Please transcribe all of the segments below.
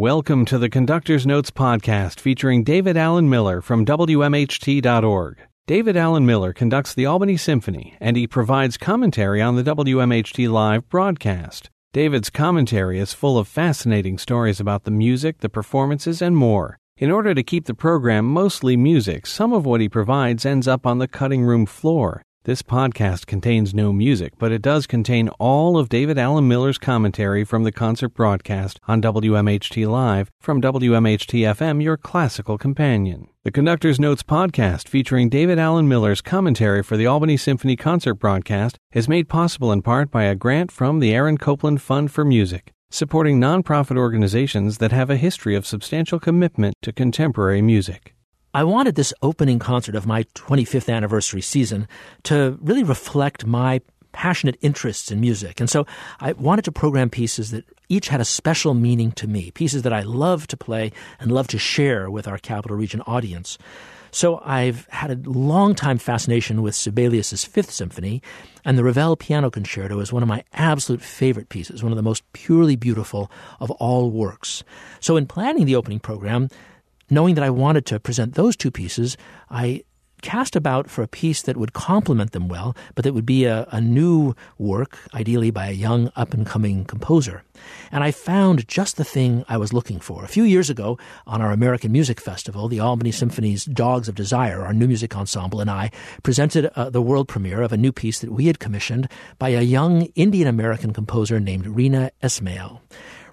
Welcome to the Conductor's Notes podcast featuring David Allen Miller from WMHT.org. David Allen Miller conducts the Albany Symphony and he provides commentary on the WMHT live broadcast. David's commentary is full of fascinating stories about the music, the performances, and more. In order to keep the program mostly music, some of what he provides ends up on the cutting room floor. This podcast contains no music, but it does contain all of David Allen Miller's commentary from the concert broadcast on WMHT Live from WMHT FM, your classical companion. The Conductor's Notes podcast, featuring David Allen Miller's commentary for the Albany Symphony concert broadcast, is made possible in part by a grant from the Aaron Copland Fund for Music, supporting nonprofit organizations that have a history of substantial commitment to contemporary music. I wanted this opening concert of my 25th anniversary season to really reflect my passionate interests in music. And so I wanted to program pieces that each had a special meaning to me, pieces that I love to play and love to share with our Capital Region audience. So I've had a long time fascination with Sibelius's Fifth Symphony, and the Ravel Piano Concerto is one of my absolute favorite pieces, one of the most purely beautiful of all works. So in planning the opening program, knowing that I wanted to present those two pieces, I cast about for a piece that would complement them well, but that would be a, a new work, ideally by a young up and coming composer. And I found just the thing I was looking for. A few years ago, on our American Music Festival, the Albany Symphony's Dogs of Desire, our new music ensemble, and I presented uh, the world premiere of a new piece that we had commissioned by a young Indian American composer named Reena Esmail.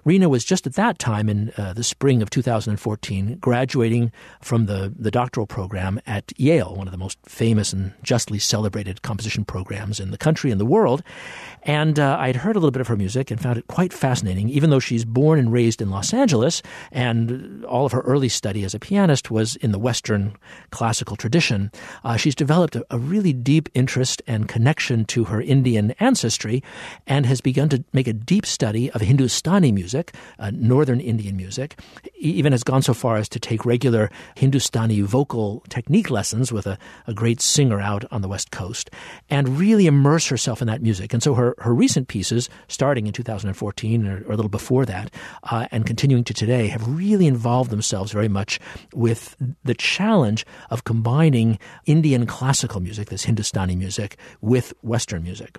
Reena was just at that time in uh, the spring of 2014 graduating from the, the doctoral program at Yale, one of the most famous and justly celebrated composition programs in the country and the world. And uh, I'd heard a little bit of her music and found it quite fascinating, even though she's born and raised in Los Angeles, and all of her early study as a pianist was in the Western classical tradition. Uh, she's developed a, a really deep interest and connection to her Indian ancestry and has begun to make a deep study of Hindustani music, uh, northern Indian music, even has gone so far as to take regular Hindustani vocal technique lessons with a, a great singer out on the West Coast, and really immerse herself in that music. And so her, her recent pieces, starting in 2014 or, or a little before that, uh, and continuing to today, have really involved themselves very much with the challenge of combining Indian classical music, this Hindustani music, with Western music.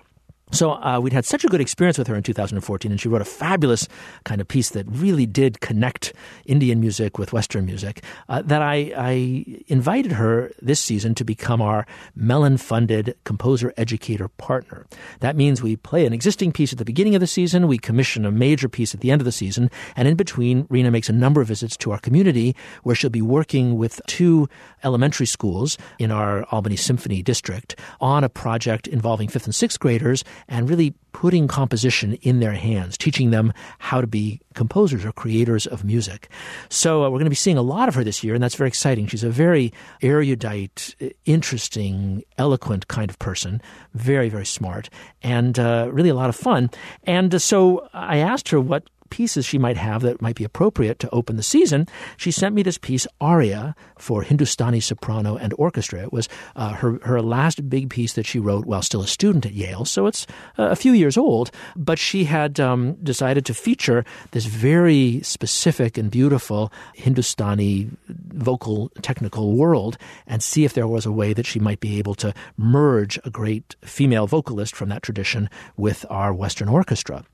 So uh, we'd had such a good experience with her in 2014, and she wrote a fabulous kind of piece that really did connect Indian music with Western music. Uh, that I, I, invited her this season to become our Mellon-funded composer educator partner. That means we play an existing piece at the beginning of the season, we commission a major piece at the end of the season, and in between, Reena makes a number of visits to our community where she'll be working with two elementary schools in our Albany Symphony district on a project involving fifth and sixth graders and really putting composition in their hands, teaching them how to be composers or creators of music. So uh, we're going to be seeing a lot of her this year, and that's very exciting. She's a very erudite, interesting, eloquent kind of person, very, very smart, and uh, really a lot of fun. And uh, so I asked her what pieces she might have that might be appropriate to open the season, she sent me this piece, Aria, for Hindustani soprano and orchestra. It was uh, her, her last big piece that she wrote while still a student at Yale, so it's uh, a few years old, but she had um, decided to feature this very specific and beautiful Hindustani vocal technical world and see if there was a way that she might be able to merge a great female vocalist from that tradition with our Western orchestra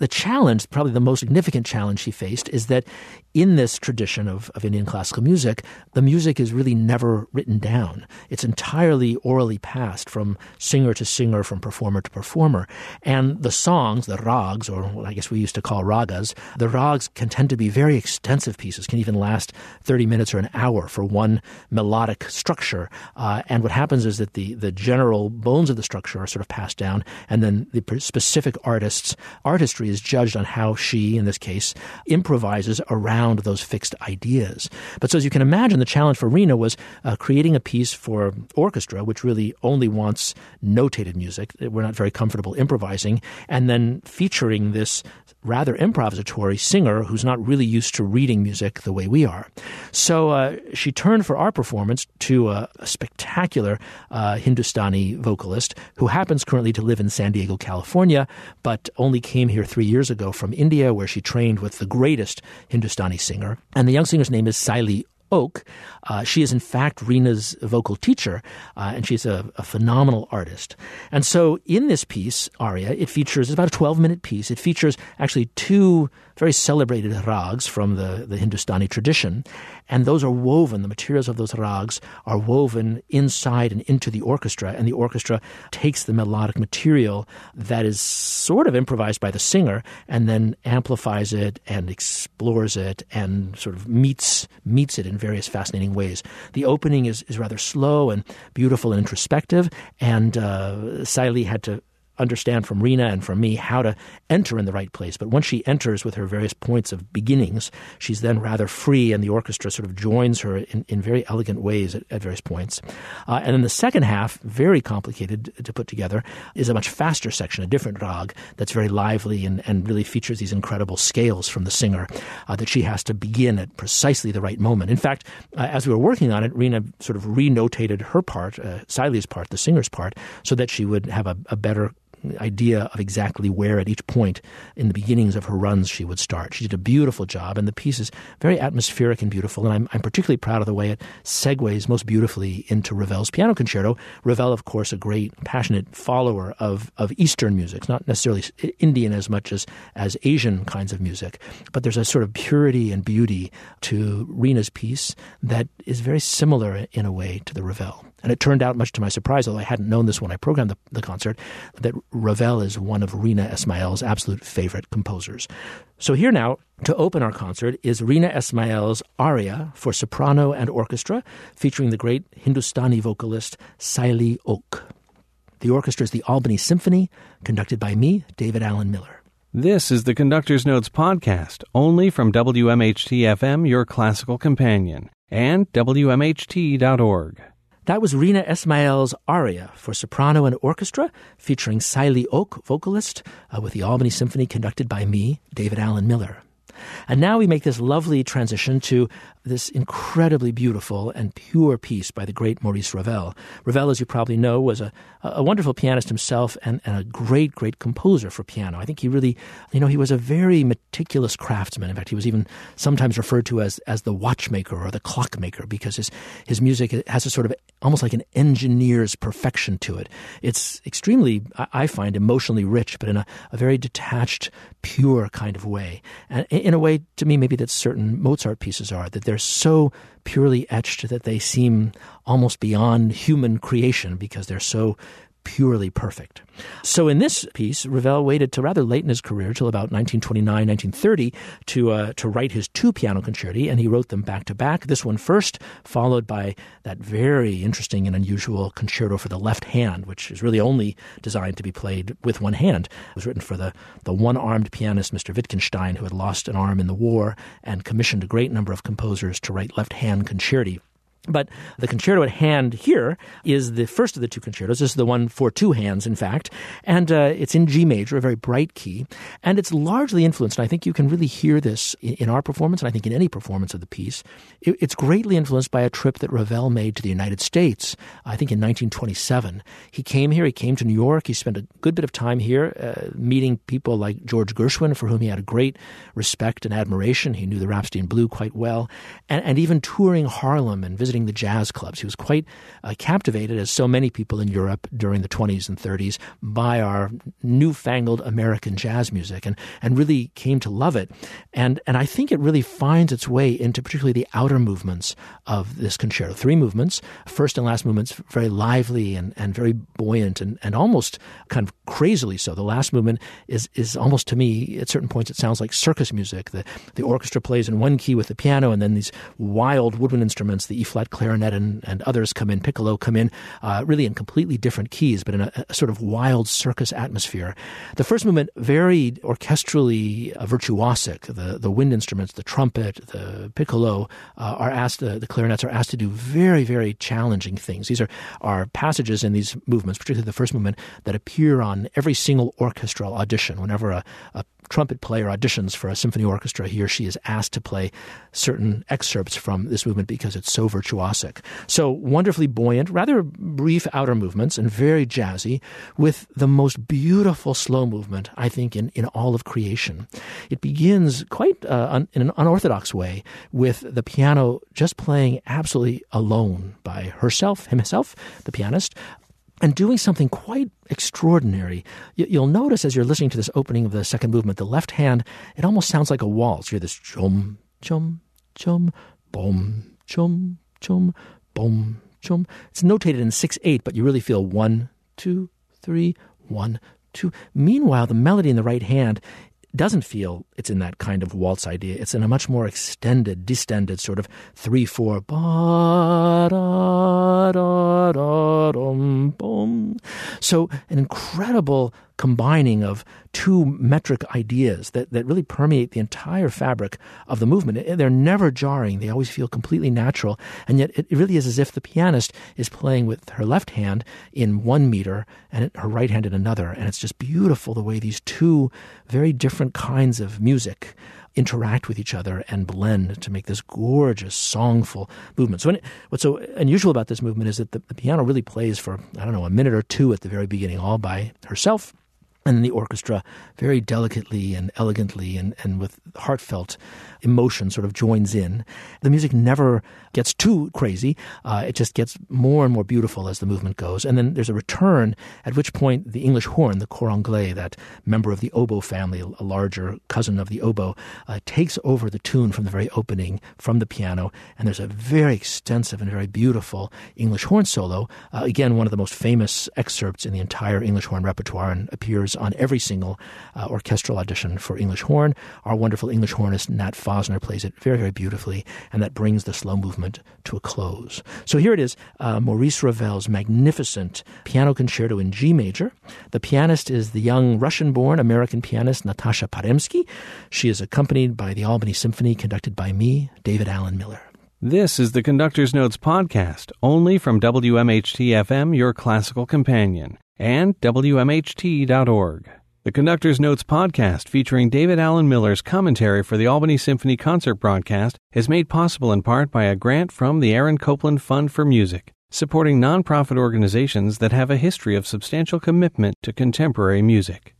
the challenge, probably the most significant challenge she faced, is that in this tradition of, of Indian classical music, the music is really never written down. It's entirely orally passed from singer to singer, from performer to performer. And the songs, the rags, or I guess we used to call ragas, the rags can tend to be very extensive pieces, can even last 30 minutes or an hour for one melodic structure. Uh, and what happens is that the, the general bones of the structure are sort of passed down, and then the specific artist's artistry is judged on how she, in this case, improvises around those fixed ideas. But so as you can imagine, the challenge for Reena was uh, creating a piece for orchestra, which really only wants notated music. We're not very comfortable improvising, and then featuring this rather improvisatory singer who's not really used to reading music the way we are. So uh, she turned for our performance to a, a spectacular uh, Hindustani vocalist who happens currently to live in San Diego, California, but only came here three three years ago from India, where she trained with the greatest Hindustani singer. And the young singer's name is Saili Oak. Uh, she is, in fact, Reena's vocal teacher, uh, and she's a, a, phenomenal artist. And so, in this piece, aria, it features, it's about a 12 minute piece. It features actually two very celebrated rags from the, the Hindustani tradition. And those are woven, the materials of those rags are woven inside and into the orchestra. And the orchestra takes the melodic material that is sort of improvised by the singer and then amplifies it and explores it and sort of meets, meets it in various fascinating ways. The opening is, is rather slow and beautiful and introspective. And uh, Saili had to understand from Reena and from me how to enter in the right place. But once she enters with her various points of beginnings, she's then rather free, and the orchestra sort of joins her in, in very elegant ways at, at various points. Uh, and then the second half, very complicated to put together, is a much faster section, a different rag that's very lively and, and really features these incredible scales from the singer uh, that she has to begin at precisely the right moment. In fact, uh, as we were working on it, Reena sort of renotated her part, uh, Saili's part, the singer's part, so that she would have a, a better idea of exactly where at each point in the beginnings of her runs she would start. She did a beautiful job, and the piece is very atmospheric and beautiful. And I'm, I'm particularly proud of the way it segues most beautifully into Ravel's piano concerto. Ravel, of course, a great, passionate follower of, of Eastern music, not necessarily Indian as much as, as Asian kinds of music. But there's a sort of purity and beauty to Reena's piece that is very similar in a way to the Ravel. And it turned out, much to my surprise, although I hadn't known this when I programmed the, the concert, that Ravel is one of Reena Esmail's absolute favorite composers. So here now, to open our concert, is Reena Esmail's aria for soprano and orchestra, featuring the great Hindustani vocalist Saili Oak. The orchestra is the Albany Symphony, conducted by me, David Allen Miller. This is the Conductor's Notes podcast, only from WMHT FM, your classical companion, and WMHT.org. That was Reena Esmail's aria for soprano and orchestra, featuring Saili Oak, vocalist, uh, with the Albany Symphony conducted by me, David Allen Miller. And now we make this lovely transition to this incredibly beautiful and pure piece by the great Maurice Ravel. Ravel, as you probably know, was a, a wonderful pianist himself and, and, a great, great composer for piano. I think he really, you know, he was a very meticulous craftsman. In fact, he was even sometimes referred to as, as the watchmaker or the clockmaker because his, his music has a sort of almost like an engineer's perfection to it. It's extremely, I find, emotionally rich, but in a, a very detached, pure kind of way. And in a way, to me, maybe that certain Mozart pieces are, that they're so purely etched that they seem almost beyond human creation because they're so purely perfect. So in this piece, Ravel waited till rather late in his career, till about 1929, 1930, to uh, to write his two piano concerti, and he wrote them back to back. This one first, followed by that very interesting and unusual concerto for the left hand, which is really only designed to be played with one hand. It was written for the the one-armed pianist, Mr. Wittgenstein, who had lost an arm in the war, and commissioned a great number of composers to write left-hand concerti. But the concerto at hand here is the first of the two concertos. This is the one for two hands, in fact. And uh, it's in G major, a very bright key. And it's largely influenced, and I think you can really hear this in our performance, and I think in any performance of the piece. It's greatly influenced by a trip that Ravel made to the United States, I think in 1927. He came here, he came to New York, he spent a good bit of time here uh, meeting people like George Gershwin, for whom he had a great respect and admiration. He knew the Rhapsody in Blue quite well, and, and even touring Harlem and visiting visiting the jazz clubs. He was quite uh, captivated, as so many people in Europe during the 20s and 30s, by our newfangled American jazz music and, and really came to love it. And, and I think it really finds its way into particularly the outer movements of this concerto. Three movements, first and last movements, very lively and, and very buoyant and, and almost kind of crazily so. The last movement is, is almost to me, at certain points, it sounds like circus music. The, the orchestra plays in one key with the piano, and then these wild woodwind instruments, the E flat clarinet and, and others come in, piccolo come in, uh, really in completely different keys, but in a, a, sort of wild circus atmosphere. The first movement, very orchestrally uh, virtuosic. The, the wind instruments, the trumpet, the piccolo uh, are asked, the clarinets are asked to do very, very challenging things. These are, are passages in these movements, particularly the first movement, that appear on every single orchestral audition. Whenever a, a trumpet player auditions for a symphony orchestra, he or she is asked to play certain excerpts from this movement because it's so virtuosic. So wonderfully buoyant, rather brief outer movements and very jazzy with the most beautiful slow movement, I think, in, in all of creation. It begins quite uh, un, in an unorthodox way with the piano just playing absolutely alone by herself, himself, the pianist, and doing something quite extraordinary. You'll notice as you're listening to this opening of the second movement, the left hand, it almost sounds like a waltz. You hear this chum, chum, chum, boom, chum, chum, boom, chum. It's notated in 6 8, but you really feel one, two, three, one, two. Meanwhile, the melody in the right hand doesn't feel it's in that kind of waltz idea. It's in a much more extended, distended sort of three four ba da da da dum boom. So an incredible combining of two metric ideas that, that really permeate the entire fabric of the movement. They're never jarring. They always feel completely natural. And yet it really is as if the pianist is playing with her left hand in one meter and her right hand in another. And it's just beautiful the way these two very different kinds of music interact with each other and blend to make this gorgeous, songful movement. So, what's so unusual about this movement is that the, the piano really plays for, I don't know, a minute or two at the very beginning, all by herself and the orchestra very delicately and elegantly and, and with heartfelt emotion sort of joins in. The music never gets too crazy. Uh, it just gets more and more beautiful as the movement goes. And then there's a return, at which point the English horn, the cor anglais, that member of the oboe family, a larger cousin of the oboe, uh, takes over the tune from the very opening from the piano. And there's a very extensive and very beautiful English horn solo. Uh, again, one of the most famous excerpts in the entire English horn repertoire and appears on every single uh, orchestral audition for English horn. Our wonderful English hornist Nat Fosner plays it very, very beautifully, and that brings the slow movement to a close. So here it is uh, Maurice Ravel's magnificent piano concerto in G major. The pianist is the young Russian born American pianist Natasha Paremski. She is accompanied by the Albany Symphony, conducted by me, David Allen Miller. This is the Conductor's Notes podcast, only from WMHT FM, your classical companion and WMHT.org. The Conductor's Notes podcast, featuring David Allen Miller's commentary for the Albany Symphony concert broadcast, is made possible in part by a grant from the Aaron Copland Fund for Music, supporting nonprofit organizations that have a history of substantial commitment to contemporary music.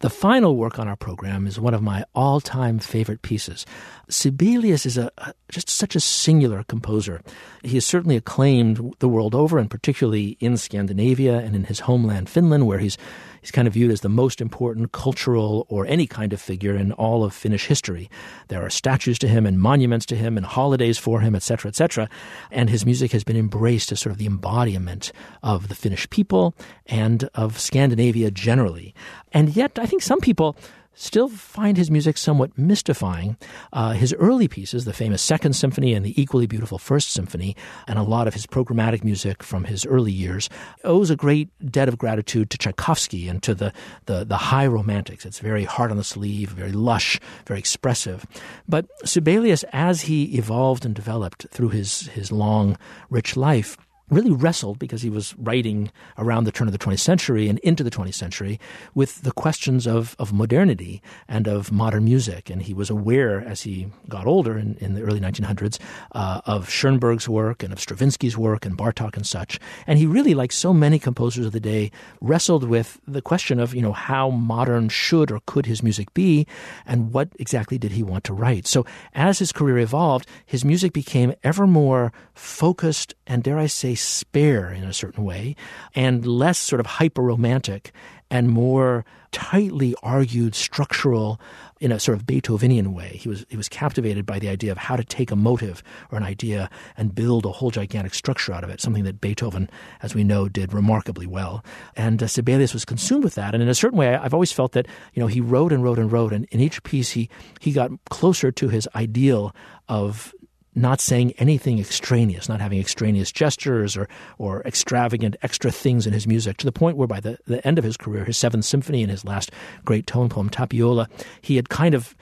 The final work on our program is one of my all time favorite pieces. Sibelius is a, a, just such a singular composer. He is certainly acclaimed the world over, and particularly in Scandinavia and in his homeland, Finland, where he's He's kind of viewed as the most important cultural or any kind of figure in all of Finnish history. There are statues to him and monuments to him and holidays for him, etc., etc. And his music has been embraced as sort of the embodiment of the Finnish people and of Scandinavia generally. And yet, I think some people still find his music somewhat mystifying. Uh, his early pieces, the famous Second Symphony and the equally beautiful First Symphony, and a lot of his programmatic music from his early years, owes a great debt of gratitude to Tchaikovsky and to the, the, the high romantics. It's very hard on the sleeve, very lush, very expressive. But Sibelius, as he evolved and developed through his, his long, rich life, really wrestled because he was writing around the turn of the 20th century and into the 20th century with the questions of, of modernity and of modern music. And he was aware as he got older in, in the early 1900s uh, of Schoenberg's work and of Stravinsky's work and Bartok and such. And he really, like so many composers of the day, wrestled with the question of, you know, how modern should or could his music be and what exactly did he want to write. So as his career evolved, his music became ever more focused and, dare I say, spare in a certain way, and less sort of hyper romantic and more tightly argued structural in a sort of Beethovenian way. He was he was captivated by the idea of how to take a motive or an idea and build a whole gigantic structure out of it, something that Beethoven, as we know, did remarkably well. And uh, Sibelius was consumed with that. And in a certain way, I've always felt that you know he wrote and wrote and wrote, and in each piece he he got closer to his ideal of not saying anything extraneous, not having extraneous gestures or, or extravagant extra things in his music, to the point where by the, the end of his career, his Seventh Symphony and his last great tone poem, Tapiola, he had kind of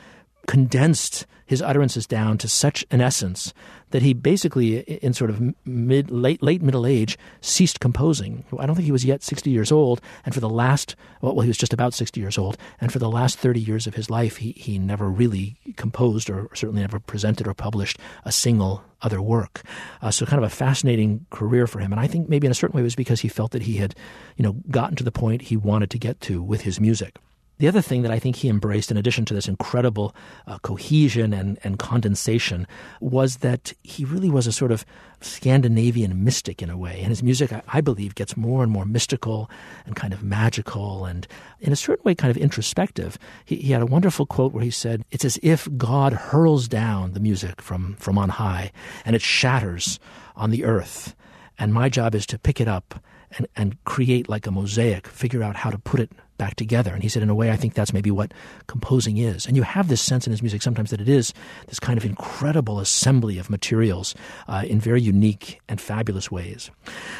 condensed his utterances down to such an essence that he basically, in sort of mid late late middle age, ceased composing. I don't think he was yet sixty years old, and for the last well, he was just about sixty years old, and for the last thirty years of his life, he he never really composed, or certainly never presented or published a single other work. Uh, so kind of a fascinating career for him, and I think maybe in a certain way it was because he felt that he had, you know, gotten to the point he wanted to get to with his music. The other thing that I think he embraced, in addition to this incredible uh, cohesion and, and condensation, was that he really was a sort of Scandinavian mystic in a way. And his music, I, I believe, gets more and more mystical and kind of magical and, in a certain way, kind of introspective. He, he had a wonderful quote where he said, It's as if God hurls down the music from, from on high and it shatters on the earth. And my job is to pick it up and, and create like a mosaic, figure out how to put it back together. And he said, in a way, I think that's maybe what composing is. And you have this sense in his music sometimes that it is this kind of incredible assembly of materials uh, in very unique and fabulous ways.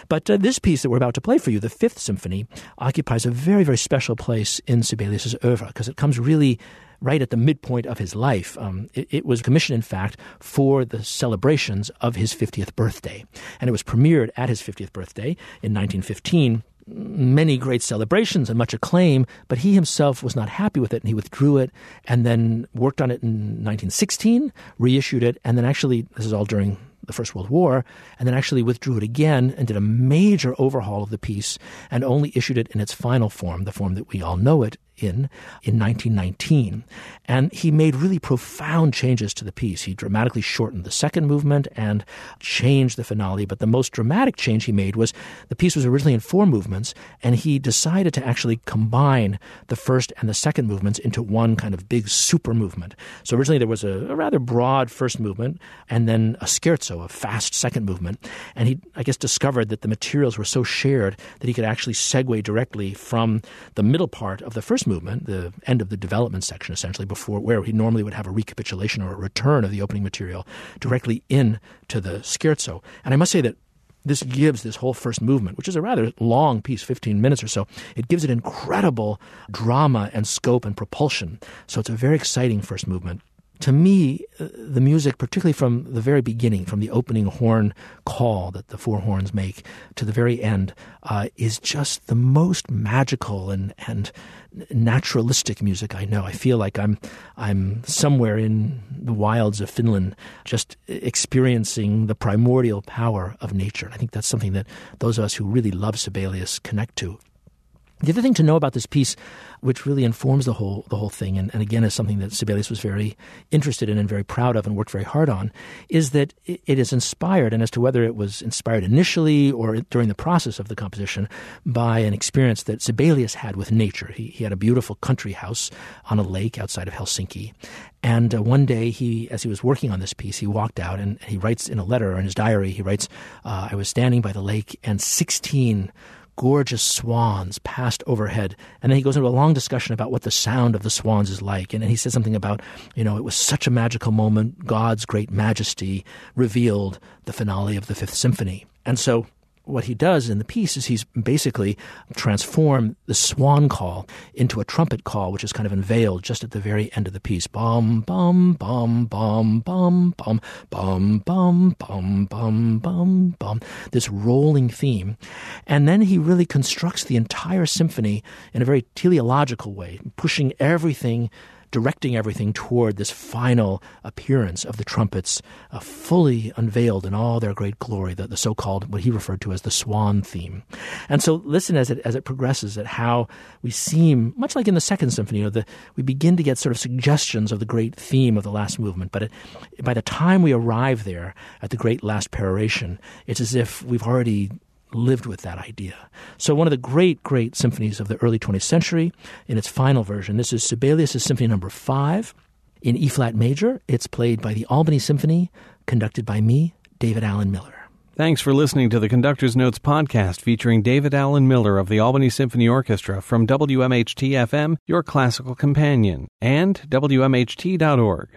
But uh, this piece that we're about to play for you, the Fifth Symphony, occupies a very, very special place in Sibelius's oeuvre because it comes really right at the midpoint of his life. Um, it, it, was commissioned, in fact, for the celebrations of his 50th birthday. And it was premiered at his 50th birthday in 1915 many great celebrations and much acclaim, but he himself was not happy with it and he withdrew it and then worked on it in 1916, reissued it, and then actually, this is all during the First World War, and then actually withdrew it again and did a major overhaul of the piece and only issued it in its final form, the form that we all know it in in 1919. And he made really profound changes to the piece. He dramatically shortened the second movement and changed the finale. But the most dramatic change he made was the piece was originally in four movements, and he decided to actually combine the first and the second movements into one kind of big super movement. So originally there was a, a rather broad first movement and then a scherzo, a fast second movement. And he, I guess, discovered that the materials were so shared that he could actually segue directly from the middle part of the first movement, the end of the development section essentially, before where he normally would have a recapitulation or a return of the opening material, directly in to the scherzo. And I must say that this gives this whole first movement, which is a rather long piece, 15 minutes or so, it gives it incredible drama and scope and propulsion. So it's a very exciting first movement to me, uh, the music, particularly from the very beginning, from the opening horn call that the four horns make to the very end, uh, is just the most magical and and naturalistic music I know. I feel like I'm I'm somewhere in the wilds of Finland, just experiencing the primordial power of nature. I think that's something that those of us who really love Sibelius connect to. The other thing to know about this piece, which really informs the whole the whole thing, and, and, again is something that Sibelius was very interested in and very proud of and worked very hard on, is that it, it is inspired, and as to whether it was inspired initially or during the process of the composition, by an experience that Sibelius had with nature. He, he had a beautiful country house on a lake outside of Helsinki, and uh, one day he, as he was working on this piece, he walked out and he writes in a letter or in his diary, he writes, uh, "I was standing by the lake and sixteen." Gorgeous swans passed overhead. And then he goes into a long discussion about what the sound of the swans is like. And he says something about, you know, it was such a magical moment. God's great majesty revealed the finale of the Fifth Symphony. And so what he does in the piece is he's basically transformed the swan call into a trumpet call, which is kind of unveiled just at the very end of the piece. Bum, bum, bum, bum, bum, bum, bum, bum, bum, bum, bum, bum. This rolling theme. And then he really constructs the entire symphony in a very teleological way, pushing everything directing everything toward this final appearance of the trumpets uh, fully unveiled in all their great glory, the, the so called, what he referred to as the swan theme. And so listen as it, as it progresses at how we seem, much like in the second symphony, you know, the, we begin to get sort of suggestions of the great theme of the last movement. But it, by the time we arrive there at the great last peroration, it's as if we've already lived with that idea. So, one of the great, great symphonies of the early 20th century, in its final version, this is Sibelius' Symphony Number Five in E flat major. It's played by the Albany Symphony, conducted by me, David Allen Miller. Thanks for listening to the Conductor's Notes podcast featuring David Allen Miller of the Albany Symphony Orchestra from WMHT FM, your classical companion, and WMHT.org.